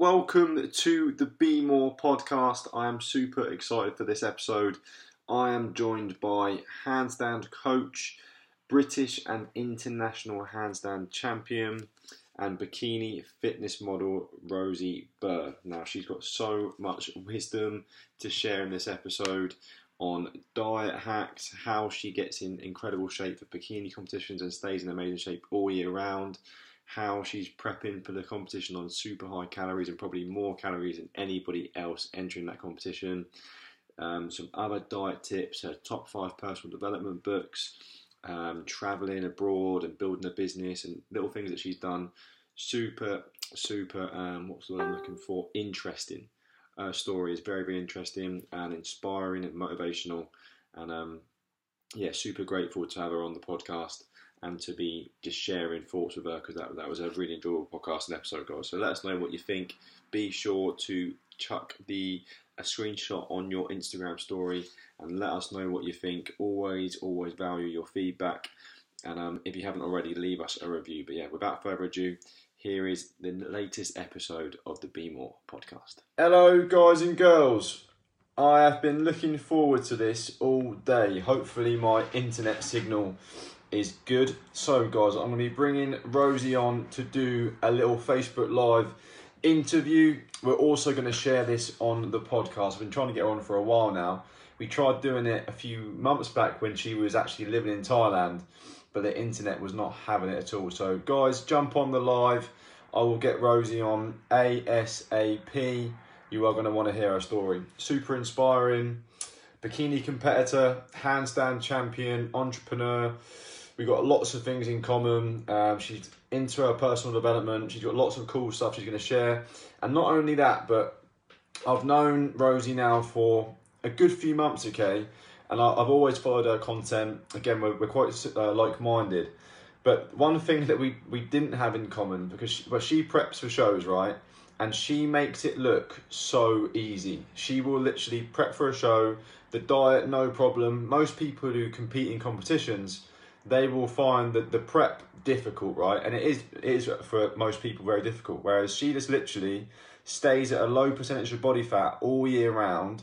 welcome to the Be More podcast. I am super excited for this episode. I am joined by handstand coach, British and international handstand champion, and bikini fitness model Rosie Burr. Now, she's got so much wisdom to share in this episode on diet hacks, how she gets in incredible shape for bikini competitions and stays in amazing shape all year round how she's prepping for the competition on super high calories and probably more calories than anybody else entering that competition. Um, some other diet tips, her top five personal development books, um, traveling abroad and building a business, and little things that she's done. Super, super, um, what's the word I'm looking for? Interesting. Uh, story is very, very interesting and inspiring and motivational. And um, yeah, super grateful to have her on the podcast and to be just sharing thoughts with her because that, that was a really enjoyable podcast and episode, guys. So let us know what you think. Be sure to chuck the a screenshot on your Instagram story and let us know what you think. Always, always value your feedback. And um, if you haven't already, leave us a review. But yeah, without further ado, here is the latest episode of the Be More podcast. Hello, guys and girls. I have been looking forward to this all day. Hopefully, my internet signal is good. So, guys, I'm going to be bringing Rosie on to do a little Facebook Live interview. We're also going to share this on the podcast. I've been trying to get her on for a while now. We tried doing it a few months back when she was actually living in Thailand, but the internet was not having it at all. So, guys, jump on the live. I will get Rosie on ASAP. You are going to want to hear her story. Super inspiring. Bikini competitor, handstand champion, entrepreneur We've got lots of things in common. Um, she's into her personal development. She's got lots of cool stuff she's going to share. And not only that, but I've known Rosie now for a good few months, okay? And I, have always followed her content. Again, we're, we're quite uh, like minded. But one thing that we, we didn't have in common, because she, well, she preps for shows, right? And she makes it look so easy. She will literally prep for a show, the diet, no problem. Most people who compete in competitions, they will find that the prep difficult, right? And it is it is for most people very difficult. Whereas she just literally stays at a low percentage of body fat all year round,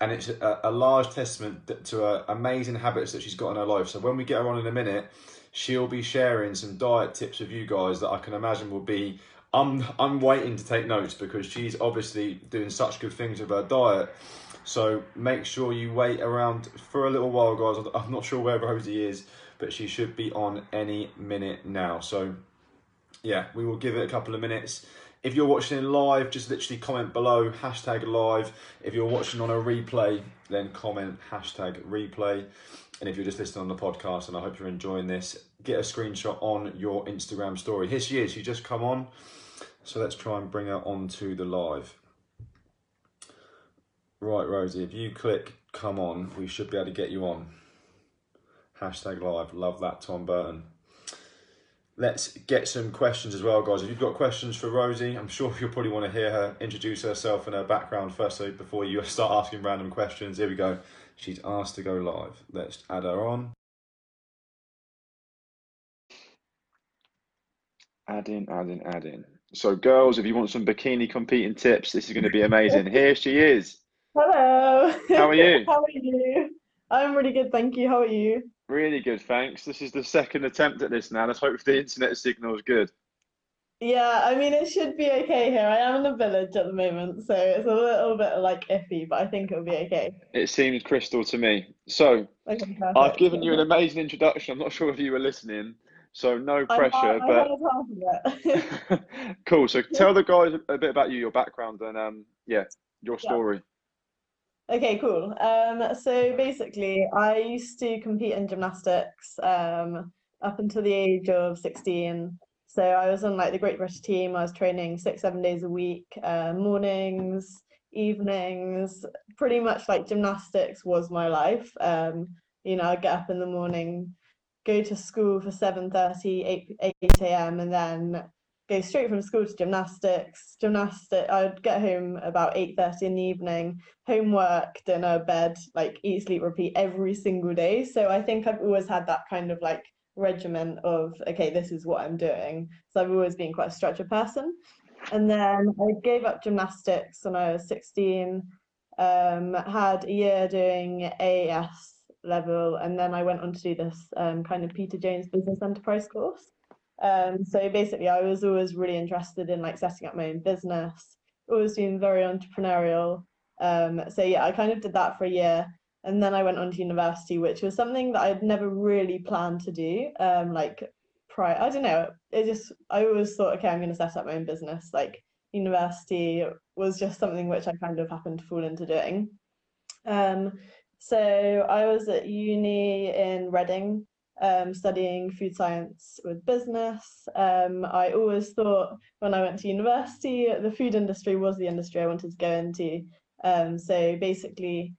and it's a, a large testament to her amazing habits that she's got in her life. So when we get her on in a minute, she'll be sharing some diet tips with you guys that I can imagine will be. I'm I'm waiting to take notes because she's obviously doing such good things with her diet. So make sure you wait around for a little while, guys. I'm not sure where Rosie is but she should be on any minute now. So, yeah, we will give it a couple of minutes. If you're watching live, just literally comment below hashtag live. If you're watching on a replay, then comment hashtag replay. And if you're just listening on the podcast, and I hope you're enjoying this, get a screenshot on your Instagram story. Here she is, she just come on. So let's try and bring her onto the live. Right, Rosie, if you click come on, we should be able to get you on. Hashtag live. Love that, Tom Burton. Let's get some questions as well, guys. If you've got questions for Rosie, I'm sure you'll probably want to hear her introduce herself and her background first, so before you start asking random questions. Here we go. She's asked to go live. Let's add her on. Add in, add in, add in. So, girls, if you want some bikini competing tips, this is going to be amazing. Here she is. Hello. How are you? How are you? I'm really good, thank you. How are you? Really good, thanks. This is the second attempt at this now. Let's hope the internet signal is good. Yeah, I mean, it should be okay here. I am in the village at the moment, so it's a little bit like iffy, but I think it'll be okay. It seems crystal to me. So, okay, I've given you an amazing introduction. I'm not sure if you were listening, so no pressure, but cool. So, tell the guys a bit about you, your background, and um, yeah, your story. Yeah. Okay, cool. Um, so basically, I used to compete in gymnastics um, up until the age of 16. So I was on like the Great British team. I was training six, seven days a week, uh, mornings, evenings, pretty much like gymnastics was my life. Um, you know, I'd get up in the morning, go to school for 7.30, 8, 8 a.m. and then go straight from school to gymnastics. Gymnastic, I'd get home about 8.30 in the evening, homework, dinner, bed, like eat, sleep, repeat every single day. So I think I've always had that kind of like regiment of, okay, this is what I'm doing. So I've always been quite a structured person. And then I gave up gymnastics when I was 16, um, had a year doing AS level, and then I went on to do this um, kind of Peter Jones business enterprise course. Um, so basically, I was always really interested in like setting up my own business, always been very entrepreneurial. Um, so yeah, I kind of did that for a year, and then I went on to university, which was something that I'd never really planned to do. Um, like prior, I don't know, it just I always thought, okay, I'm going to set up my own business. Like university was just something which I kind of happened to fall into doing. Um, so I was at uni in Reading um, studying food science with business. Um, I always thought when I went to university, the food industry was the industry I wanted to go into. Um, so basically,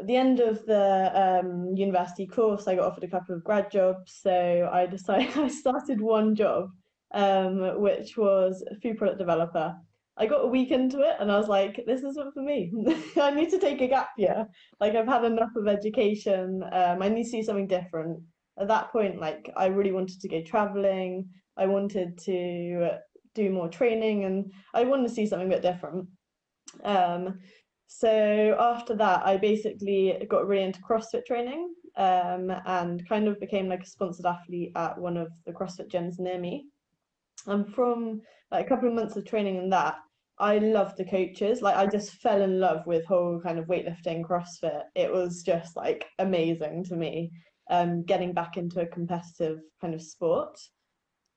at the end of the um, university course, I got offered a couple of grad jobs. So I decided I started one job, um, which was a food product developer. I got a week into it and I was like, this isn't for me. I need to take a gap year. Like I've had enough of education. Um, I need to do something different at that point, like I really wanted to go traveling. I wanted to do more training and I wanted to see something a bit different. Um, so after that, I basically got really into CrossFit training um, and kind of became like a sponsored athlete at one of the CrossFit gyms near me. And from like a couple of months of training in that, I loved the coaches. Like I just fell in love with whole kind of weightlifting, CrossFit. It was just like amazing to me um, getting back into a competitive kind of sport.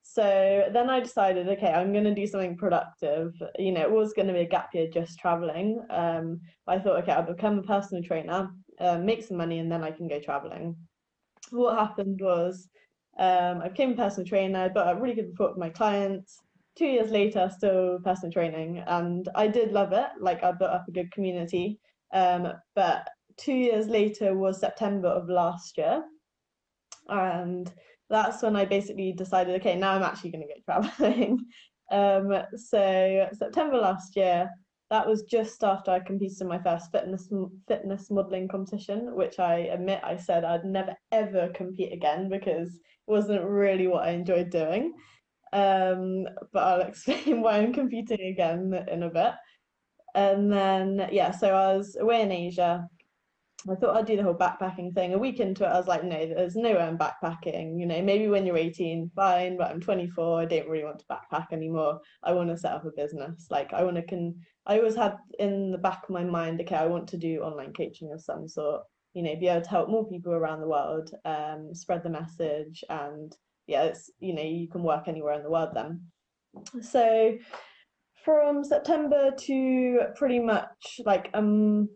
So then I decided, okay, I'm going to do something productive. You know, it was going to be a gap year just traveling. Um, I thought, okay, I'll become a personal trainer, uh, make some money, and then I can go traveling. What happened was um, I became a personal trainer, but a really good report with my clients. Two years later, still personal training, and I did love it. Like I built up a good community. Um, but two years later was September of last year, and that's when I basically decided, okay, now I'm actually going to go traveling. um, so September last year, that was just after I competed in my first fitness fitness modeling competition, which I admit I said I'd never ever compete again because it wasn't really what I enjoyed doing. Um, but I'll explain why I'm competing again in a bit. And then yeah, so I was away in Asia I thought I'd do the whole backpacking thing. A week into it, I was like, no, there's no way I'm backpacking. You know, maybe when you're 18, fine, but I'm 24. I don't really want to backpack anymore. I want to set up a business. Like, I want to can. I always had in the back of my mind, okay, I want to do online coaching of some sort. You know, be able to help more people around the world, um, spread the message, and yeah, it's you know, you can work anywhere in the world then. So from September to pretty much like um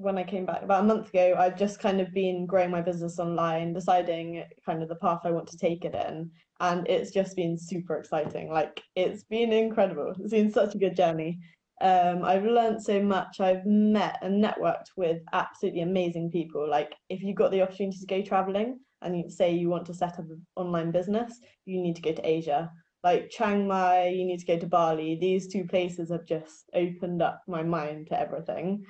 when I came back about a month ago, I've just kind of been growing my business online, deciding kind of the path I want to take it in. And it's just been super exciting. Like it's been incredible. It's been such a good journey. Um, I've learned so much. I've met and networked with absolutely amazing people. Like if you got the opportunity to go traveling and you say you want to set up an online business, you need to go to Asia. Like Chiang Mai, you need to go to Bali. These two places have just opened up my mind to everything.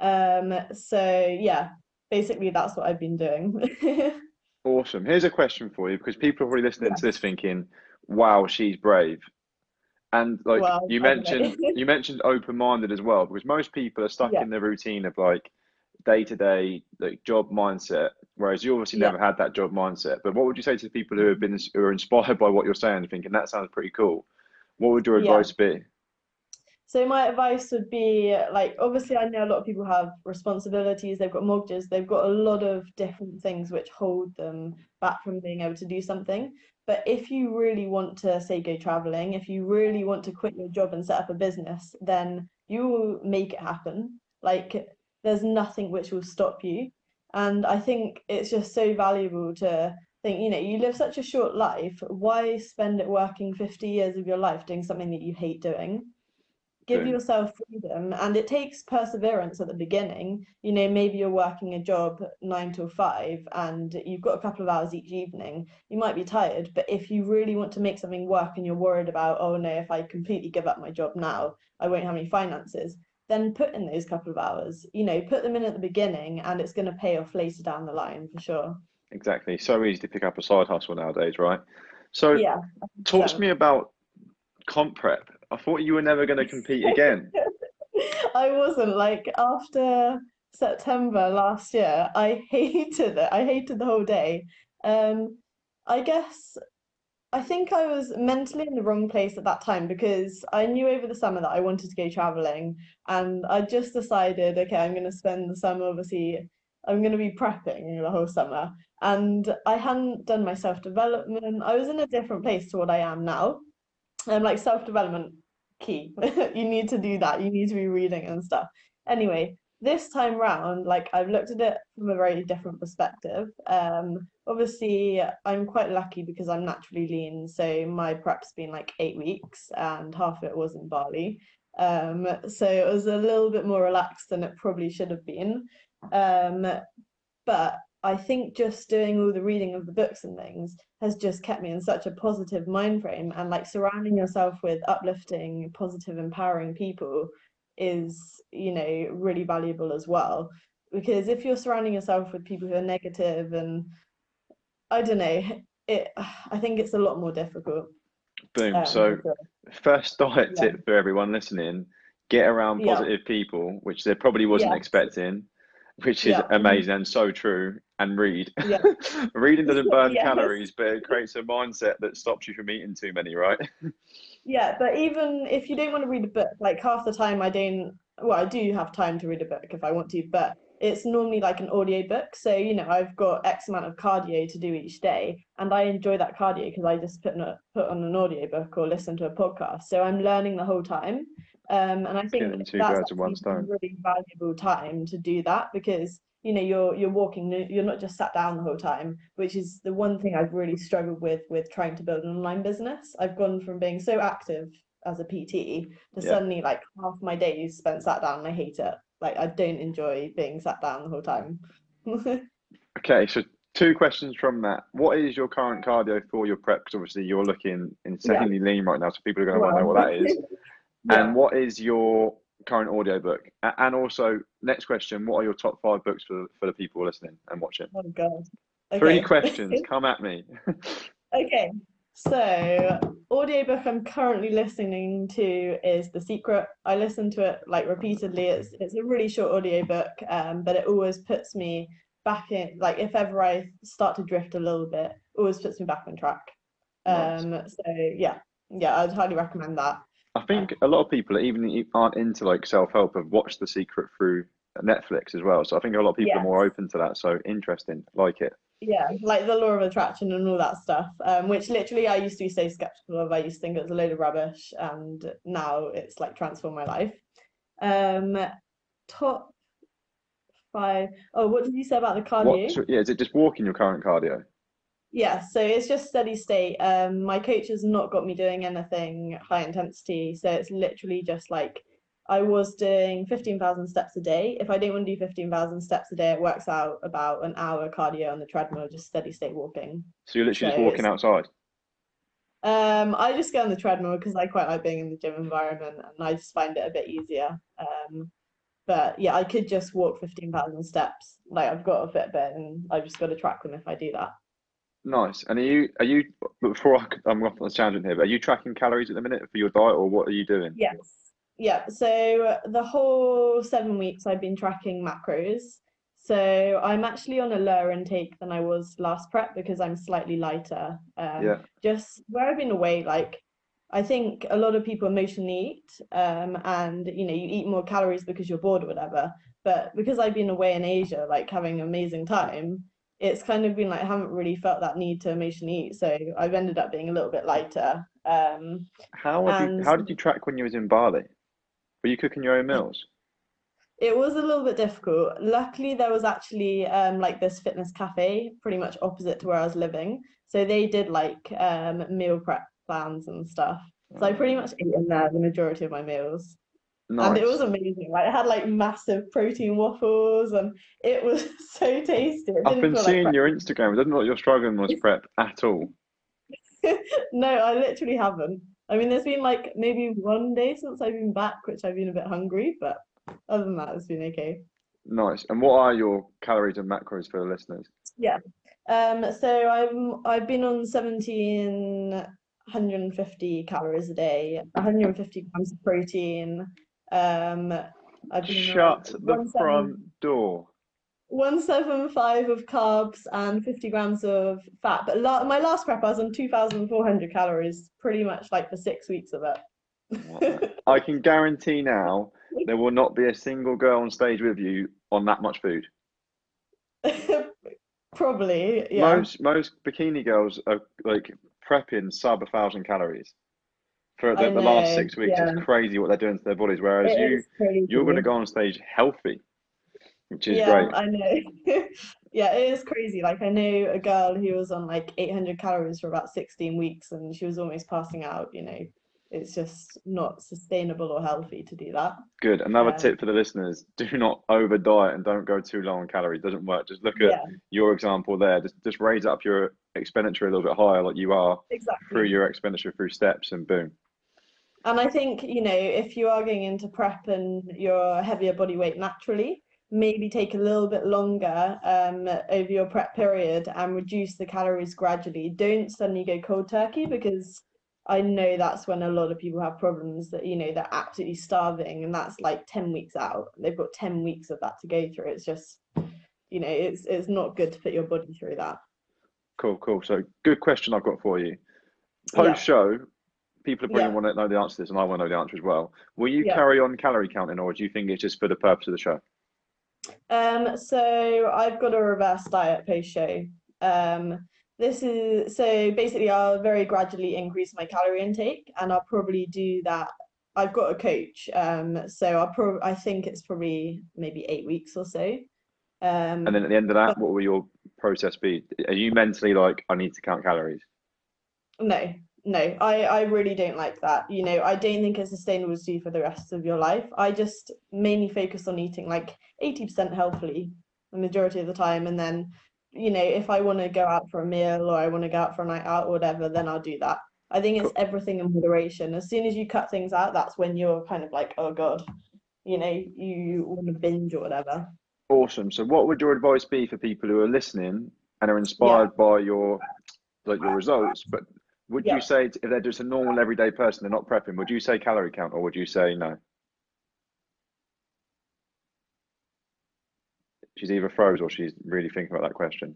Um, so yeah, basically that's what I've been doing. awesome. Here's a question for you because people are probably listening yeah. to this thinking, "Wow, she's brave." And like well, you mentioned, you mentioned open-minded as well because most people are stuck yeah. in the routine of like day-to-day like job mindset, whereas you obviously yeah. never had that job mindset. But what would you say to the people who have been who are inspired by what you're saying, thinking that sounds pretty cool? What would your advice be? So my advice would be like obviously I know a lot of people have responsibilities, they've got mortgages, they've got a lot of different things which hold them back from being able to do something. But if you really want to say go traveling, if you really want to quit your job and set up a business, then you will make it happen. Like there's nothing which will stop you. And I think it's just so valuable to think, you know, you live such a short life, why spend it working 50 years of your life doing something that you hate doing? Give yourself freedom and it takes perseverance at the beginning. You know maybe you're working a job nine till five and you've got a couple of hours each evening. You might be tired but if you really want to make something work and you're worried about oh no if i completely give up my job now i won't have any finances then put in those couple of hours. You know put them in at the beginning and it's going to pay off later down the line for sure. Exactly. So easy to pick up a side hustle nowadays right? So yeah talk to me about comp prep I thought you were never going to compete again. I wasn't like after September last year. I hated it. I hated the whole day. Um, I guess I think I was mentally in the wrong place at that time because I knew over the summer that I wanted to go traveling, and I just decided, okay, I'm going to spend the summer obviously. I'm going to be prepping the whole summer, and I hadn't done my self development. I was in a different place to what I am now, and like self development key. you need to do that. You need to be reading and stuff. Anyway, this time round, like I've looked at it from a very different perspective. Um, obviously, I'm quite lucky because I'm naturally lean, so my prep's been like eight weeks, and half of it was in Bali. Um, so it was a little bit more relaxed than it probably should have been. Um, but I think just doing all the reading of the books and things has just kept me in such a positive mind frame and like surrounding yourself with uplifting, positive, empowering people is, you know, really valuable as well. Because if you're surrounding yourself with people who are negative and I don't know, it I think it's a lot more difficult. Boom. Um, so first diet yeah. tip for everyone listening, get around positive yeah. people, which they probably wasn't expecting which is yeah. amazing and so true. And read. Yeah. Reading doesn't burn calories, but it creates a mindset that stops you from eating too many, right? yeah, but even if you don't want to read a book, like half the time I don't. Well, I do have time to read a book if I want to, but it's normally like an audio book. So, you know, I've got X amount of cardio to do each day, and I enjoy that cardio because I just put, a, put on an audio book or listen to a podcast. So I'm learning the whole time. Um, and I think that's one really valuable time to do that because you know you're you're walking, you're not just sat down the whole time, which is the one thing I've really struggled with with trying to build an online business. I've gone from being so active as a PT to yeah. suddenly like half my days spent sat down and I hate it. Like I don't enjoy being sat down the whole time. okay, so two questions from that. What is your current cardio for your prep? Because obviously you're looking insanely yeah. lean right now, so people are going to want to know what that is. Yeah. And what is your current audiobook? And also, next question: What are your top five books for for the people listening and watching? Oh God! Okay. Three questions. Come at me. okay. So, audiobook I'm currently listening to is The Secret. I listen to it like repeatedly. It's it's a really short audiobook, um, but it always puts me back in. Like if ever I start to drift a little bit, always puts me back on track. Um, nice. so yeah, yeah, I'd highly recommend that. I think a lot of people, even if aren't into like self help, have watched The Secret through Netflix as well. So I think a lot of people yes. are more open to that. So interesting, like it. Yeah, like the law of attraction and all that stuff, um, which literally I used to be so skeptical of. I used to think it was a load of rubbish, and now it's like transformed my life. Um, top five. Oh, what did you say about the cardio? What, yeah, is it just walking your current cardio? Yeah, so it's just steady state. Um, my coach has not got me doing anything high intensity, so it's literally just like I was doing 15,000 steps a day. If I didn't want to do 15,000 steps a day, it works out about an hour cardio on the treadmill, just steady state walking. So you're literally so just walking outside? Um, I just go on the treadmill because I quite like being in the gym environment and I just find it a bit easier. Um, but yeah, I could just walk 15,000 steps. Like I've got a Fitbit and I've just got to track them if I do that. Nice. And are you are you before I, I'm off on a tangent here? But are you tracking calories at the minute for your diet, or what are you doing? Yes. Yeah. So the whole seven weeks, I've been tracking macros. So I'm actually on a lower intake than I was last prep because I'm slightly lighter. Um, yeah. Just where I've been away, like I think a lot of people emotionally eat, um, and you know you eat more calories because you're bored or whatever. But because I've been away in Asia, like having an amazing time, it's kind of been like I haven't really felt that need to emotionally eat, so I've ended up being a little bit lighter. Um, how and, you, how did you track when you was in Bali? Were you cooking your own meals? It was a little bit difficult. Luckily, there was actually um, like this fitness cafe pretty much opposite to where I was living, so they did like um, meal prep plans and stuff. So I pretty much ate in there the majority of my meals. Nice. And it was amazing. Like it had like massive protein waffles, and it was so tasty. I've been seeing like your Instagram. It doesn't look like you're struggling with prep at all. no, I literally haven't. I mean, there's been like maybe one day since I've been back, which I've been a bit hungry, but other than that, it's been okay. Nice. And what are your calories and macros for the listeners? Yeah. Um. So I'm I've been on 17 150 calories a day, 150 grams of protein. Um, I've been shut the front door. 175 of carbs and 50 grams of fat. But la- my last prep, I was on 2,400 calories, pretty much like for six weeks of it. I can guarantee now there will not be a single girl on stage with you on that much food. Probably, yeah. Most most bikini girls are like prepping sub a thousand calories for the, the last six weeks. Yeah. It's crazy what they're doing to their bodies. Whereas it you you're going to go on stage healthy, which is yeah, great. I know. yeah, it is crazy. Like I know a girl who was on like 800 calories for about 16 weeks, and she was almost passing out. You know, it's just not sustainable or healthy to do that. Good. Another um, tip for the listeners: do not over diet and don't go too low on calories. It doesn't work. Just look at yeah. your example there. Just just raise up your expenditure a little bit higher, like you are exactly. through your expenditure through steps, and boom. And I think you know if you are going into prep and you're heavier body weight naturally, maybe take a little bit longer um, over your prep period and reduce the calories gradually. Don't suddenly go cold turkey because I know that's when a lot of people have problems that, you know, they're absolutely starving and that's like 10 weeks out. They've got 10 weeks of that to go through. It's just, you know, it's it's not good to put your body through that. Cool, cool. So good question I've got for you. Post show, yeah. People are probably yeah. want to know the answer to this and I want to know the answer as well. Will you yeah. carry on calorie counting or do you think it's just for the purpose of the show? Um, so I've got a reverse diet post show. Um, this is so basically I'll very gradually increase my calorie intake and I'll probably do that. I've got a coach, um, so I'll probably I think it's probably maybe eight weeks or so. Um, and then at the end of that, but, what will your process be? Are you mentally like I need to count calories? No, no, I I really don't like that. You know, I don't think it's sustainable to do for the rest of your life. I just mainly focus on eating like eighty percent healthily the majority of the time, and then you know, if I want to go out for a meal or I want to go out for a night out or whatever, then I'll do that. I think it's everything in moderation. As soon as you cut things out, that's when you're kind of like, oh god, you know, you want to binge or whatever. Awesome. So, what would your advice be for people who are listening and are inspired yeah. by your like your results? But would yeah. you say if they're just a normal everyday person, they're not prepping, would you say calorie count or would you say no? she's either froze or she's really thinking about that question.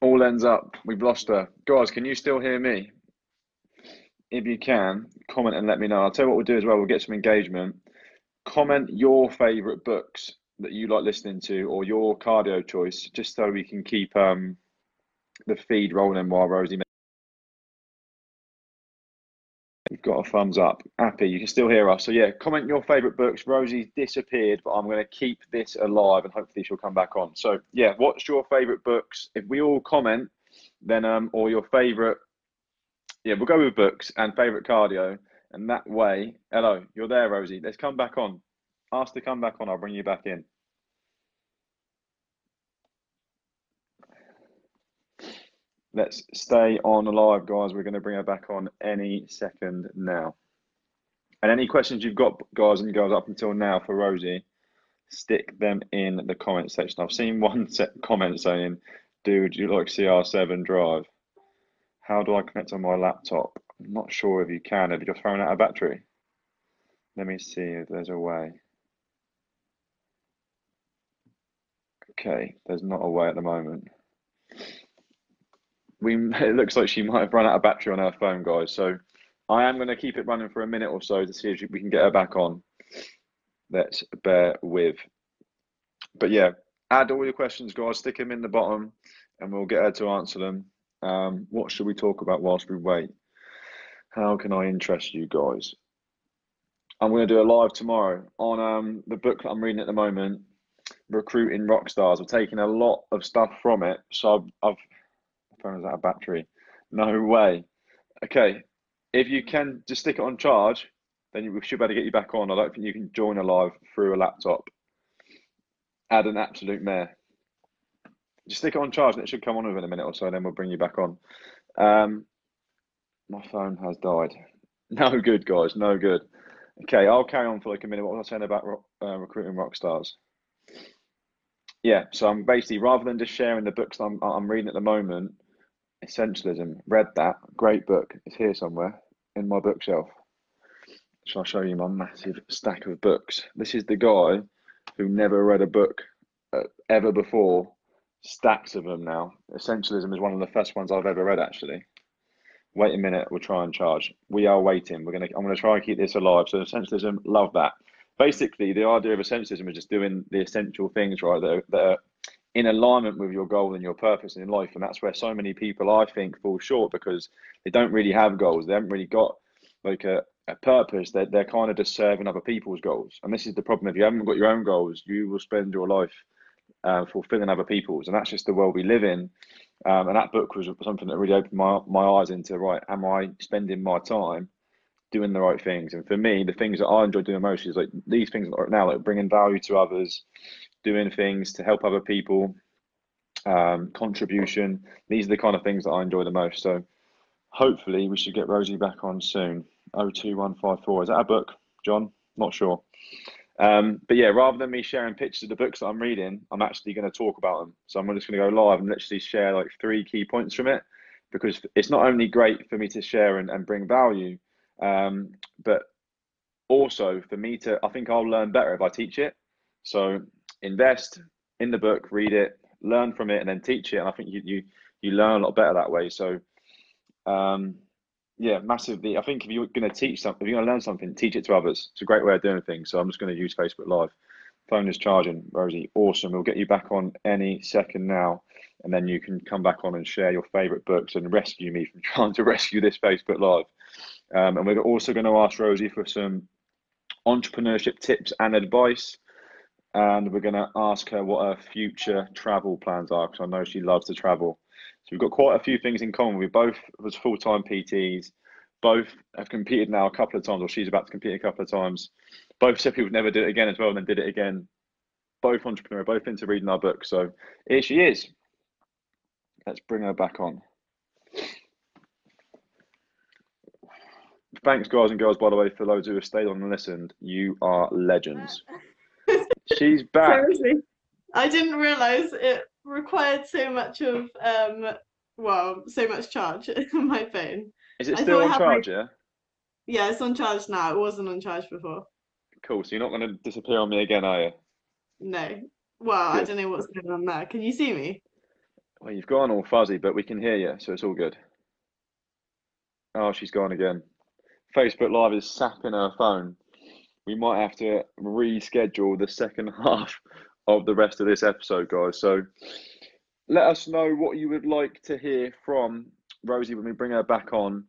All ends up. We've lost her. Guys, can you still hear me? If you can, comment and let me know. I'll tell you what we'll do as well. We'll get some engagement. Comment your favourite books that you like listening to or your cardio choice, just so we can keep um, the feed rolling while Rosie You've got a thumbs up. Happy, you can still hear us. So yeah, comment your favourite books. Rosie's disappeared, but I'm going to keep this alive, and hopefully she'll come back on. So yeah, what's your favourite books? If we all comment, then um, or your favourite, yeah, we'll go with books and favourite cardio, and that way, hello, you're there, Rosie. Let's come back on. Ask to come back on. I'll bring you back in. Let's stay on live, guys. We're going to bring her back on any second now. And any questions you've got, guys and girls, up until now for Rosie, stick them in the comment section. I've seen one comment saying, "Dude, you like CR7 Drive? How do I connect on my laptop? I'm not sure if you can. Have you thrown out a battery? Let me see if there's a way. Okay, there's not a way at the moment we it looks like she might have run out of battery on her phone, guys. So I am going to keep it running for a minute or so to see if we can get her back on. Let's bear with. But yeah, add all your questions, guys. Stick them in the bottom, and we'll get her to answer them. Um, what should we talk about whilst we wait? How can I interest you guys? I'm going to do a live tomorrow on um, the book that I'm reading at the moment, Recruiting Rock Stars. I've taken a lot of stuff from it, so I've, I've phone is out of battery. No way. Okay, if you can just stick it on charge, then we should be able to get you back on. I don't think you can join a live through a laptop. Add an absolute mare. Just stick it on charge and it should come on within a minute or so, and then we'll bring you back on. Um, my phone has died. No good, guys. No good. Okay, I'll carry on for like a minute. What was I saying about uh, recruiting rock stars? yeah, so I'm basically rather than just sharing the books I'm I'm reading at the moment, Essentialism. Read that great book. It's here somewhere in my bookshelf. Shall I show you my massive stack of books? This is the guy who never read a book uh, ever before. Stacks of them now. Essentialism is one of the first ones I've ever read actually. Wait a minute, we'll try and charge. We are waiting. We're gonna. I'm gonna try and keep this alive. So essentialism, love that basically the idea of essentialism is just doing the essential things right that are, that are in alignment with your goal and your purpose in life. And that's where so many people i think fall short because they don't really have goals. They haven't really got like a, a purpose. They're, they're kind of just serving other people's goals. And this is the problem. If you haven't got your own goals you will spend your life uh, fulfilling other people's. And that's just the world we live in. Um, and that book was something that really opened my, my eyes into right am i spending my time doing the right things. And for me, the things that I enjoy doing most is like these things right now, like bringing value to others, doing things to help other people, um, contribution. These are the kind of things that I enjoy the most. So hopefully we should get Rosie back on soon. 02154. Is that a book, John? Not sure. Um, but yeah, rather than me sharing pictures of the books that I'm reading, I'm actually going to talk about them. So I'm just going to go live and literally share like three key points from it because it's not only great for me to share and, and bring value, um, but also for me to, I think I'll learn better if I teach it. So invest in the book, read it, learn from it, and then teach it. And I think you you you learn a lot better that way. So um, yeah, massively. I think if you're going to teach something, if you're going to learn something, teach it to others. It's a great way of doing things. So I'm just going to use Facebook Live. Phone is charging, Rosie. Awesome. We'll get you back on any second now, and then you can come back on and share your favorite books and rescue me from trying to rescue this Facebook Live. Um, and we're also going to ask Rosie for some entrepreneurship tips and advice. And we're going to ask her what her future travel plans are because I know she loves to travel. So we've got quite a few things in common. We both was full time PTs. Both have competed now a couple of times, or she's about to compete a couple of times. Both said people would never do it again as well, and then did it again. Both entrepreneur, both into reading our book. So here she is. Let's bring her back on. Thanks, guys and girls, by the way, for those who have stayed on and listened. You are legends. She's back. Seriously. I didn't realize it required so much of um well, so much charge on my phone. Is it still on charge, my... yeah? Yeah, it's on charge now. It wasn't on charge before. Cool. So you're not gonna disappear on me again, are you? No. Well, Good. I don't know what's going on there. Can you see me? Well, you've gone all fuzzy, but we can hear you, so it's all good. Oh, she's gone again. Facebook Live is sapping her phone. We might have to reschedule the second half of the rest of this episode, guys. So let us know what you would like to hear from Rosie when we bring her back on.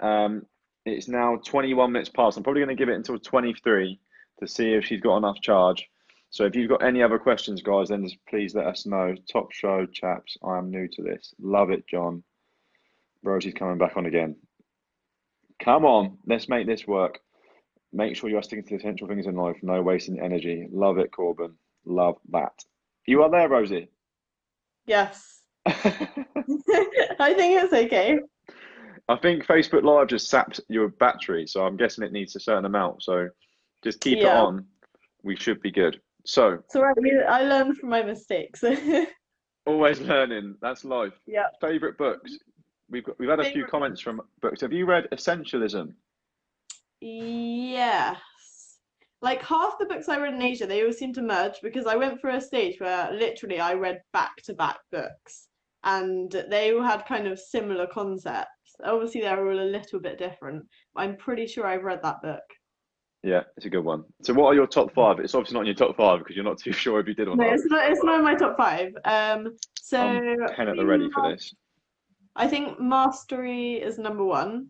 Um, it's now 21 minutes past. I'm probably going to give it until 23 to see if she's got enough charge. So if you've got any other questions, guys, then just please let us know. Top show, chaps. I am new to this. Love it, John. Rosie's coming back on again. Come on, let's make this work. Make sure you are sticking to the essential things in life, no wasting energy. Love it, Corbin. Love that. You are there, Rosie? Yes. I think it's okay. I think Facebook Live just saps your battery, so I'm guessing it needs a certain amount. So just keep yeah. it on. We should be good. So right. I learned from my mistakes. always learning. That's life. Yeah. Favorite books. We've got, we've had a few comments from books. Have you read Essentialism? Yes. Like half the books I read in Asia, they all seem to merge because I went through a stage where literally I read back to back books and they all had kind of similar concepts. Obviously, they're all a little bit different, but I'm pretty sure I've read that book. Yeah, it's a good one. So, what are your top five? It's obviously not in your top five because you're not too sure if you did or no, not. it's not. It's not in my top five. Um, so I'm ten at the ready for this. I think Mastery is number one.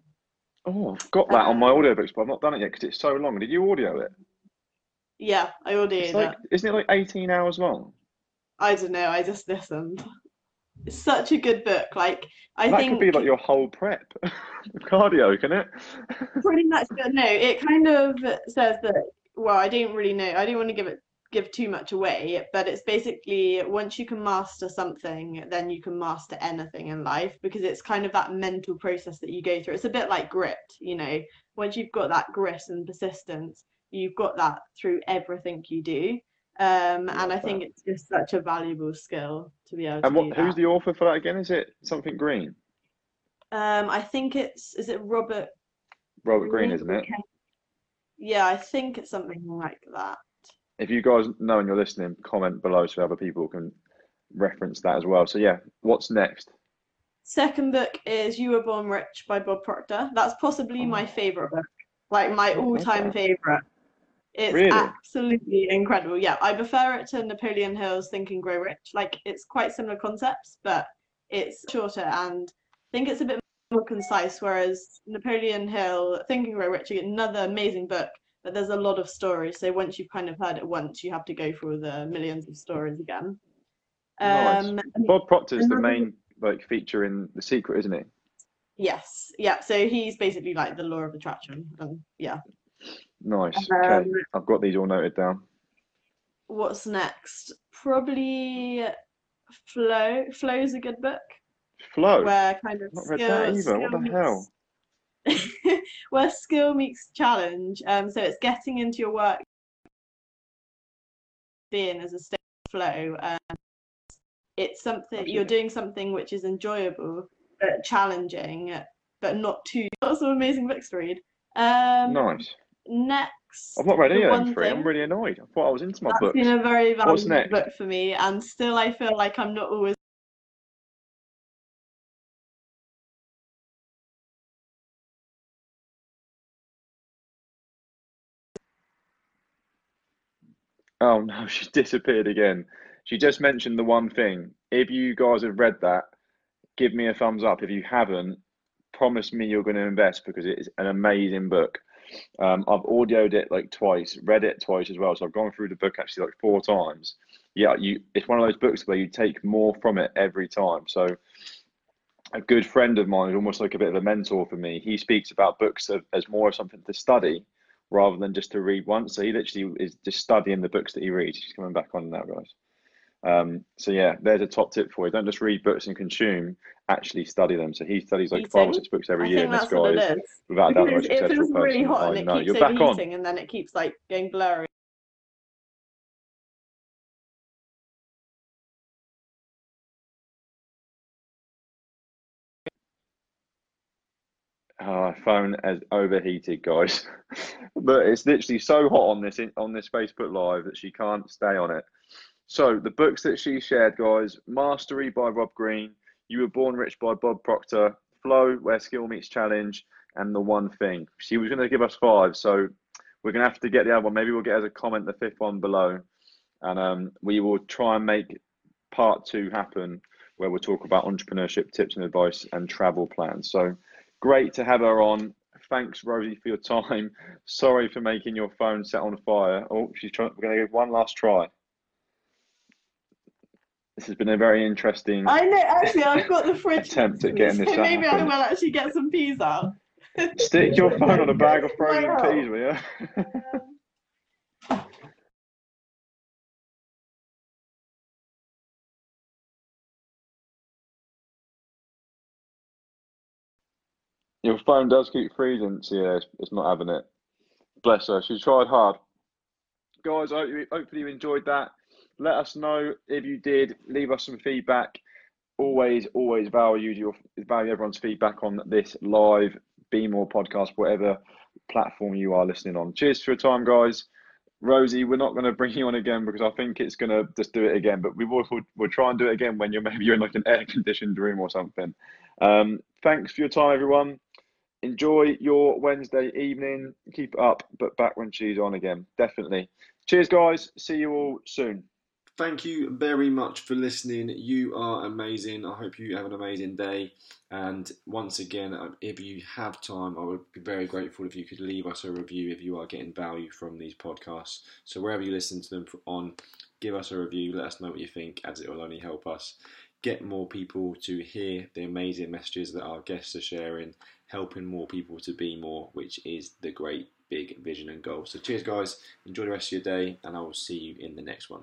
Oh, I've got that on my um, audiobooks, but I've not done it yet because it's so long. Did you audio it? Yeah, I audioed like, it. Isn't it like 18 hours long? I don't know. I just listened. It's such a good book. Like I that think could be like your whole prep cardio, can it? pretty much. But no, it kind of says that. Well, I don't really know. I don't want to give it give too much away, but it's basically once you can master something, then you can master anything in life because it's kind of that mental process that you go through. It's a bit like grit, you know, once you've got that grit and persistence, you've got that through everything you do. Um, and I think it's just such a valuable skill to be able to and what, who's the author for that again? Is it something Greene? Um, I think it's is it Robert Robert Greene, isn't it? Yeah, I think it's something like that. If you guys know and you're listening, comment below so other people can reference that as well. So yeah, what's next? Second book is You Were Born Rich by Bob Proctor. That's possibly oh. my favorite book, like my all-time favorite. It's really? absolutely incredible. Yeah, I prefer it to Napoleon Hill's Think and Grow Rich. Like it's quite similar concepts, but it's shorter and I think it's a bit more concise. Whereas Napoleon Hill, Think and Grow Rich, another amazing book, but there's a lot of stories. So once you've kind of heard it once, you have to go through the millions of stories again. Nice. Um, Bob Proctor's the main like feature in The Secret, isn't he? Yes. Yeah. So he's basically like the law of attraction, and yeah. Nice. Um, okay, I've got these all noted down. What's next? Probably Flow. Flow is a good book. Flow. Where kind of Not skill, read that either. What the hell? where skill meets challenge. Um, so it's getting into your work, being as a state of flow. Um, it's something you're doing something which is enjoyable but challenging, but not too. Lots of amazing books to read. Um, nice. Next, I've not read any of them three. I'm really annoyed. I thought I was into my book. It's been a very valuable book for me, and still I feel like I'm not always Oh no, she disappeared again. She just mentioned the one thing. If you guys have read that, give me a thumbs up. If you haven't, promise me you're going to invest because it is an amazing book. Um, I've audioed it like twice, read it twice as well. So I've gone through the book actually like four times. Yeah, you. It's one of those books where you take more from it every time. So a good friend of mine almost like a bit of a mentor for me. He speaks about books as more of something to study rather than just to read once. So he literally is just studying the books that he reads. He's coming back on now, guys. Um, so yeah, there's a top tip for you. Don't just read books and consume, actually study them. So he studies like five or six books every I year, and this guy is, without doubt the most successful person. Really hot and it know. keeps You're back on. and then it keeps like going blurry. Oh, phone has overheated, guys. but it's literally so hot on this on this Facebook Live that she can't stay on it. So the books that she shared, guys: Mastery by Rob Greene, You Were Born Rich by Bob Proctor, Flow, Where Skill Meets Challenge, and The One Thing. She was going to give us five, so we're going to have to get the other one. Maybe we'll get as a comment the fifth one below, and um, we will try and make part two happen, where we'll talk about entrepreneurship tips and advice and travel plans. So Great to have her on. Thanks, Rosie, for your time. Sorry for making your phone set on fire. Oh, she's trying. We're going to give one last try. This has been a very interesting. I know. Actually, I've got the fridge. attempt at getting this. So maybe I will actually get some peas out. Stick your phone on a bag of frozen peas, will you? Your phone does keep freezing, so yeah, it's, it's not having it. Bless her. She tried hard. Guys, hope you, hopefully you enjoyed that. Let us know if you did. Leave us some feedback. Always, always value your value everyone's feedback on this live Be More podcast, whatever platform you are listening on. Cheers for your time, guys. Rosie, we're not going to bring you on again because I think it's going to just do it again. But we will we'll, we'll try and do it again when you're maybe you're in like an air conditioned room or something. Um, thanks for your time, everyone enjoy your Wednesday evening. Keep up, but back when she's on again. Definitely. Cheers, guys. See you all soon. Thank you very much for listening. You are amazing. I hope you have an amazing day. And once again, uh, if you have time, I would be very grateful if you could leave us a review if you are getting value from these podcasts. So wherever you listen to them on, give us a review. Let us know what you think, as it will only help us get more people to hear the amazing messages that our guests are sharing helping more people to be more, which is the great big vision and goal. So, cheers, guys. Enjoy the rest of your day, and I will see you in the next one.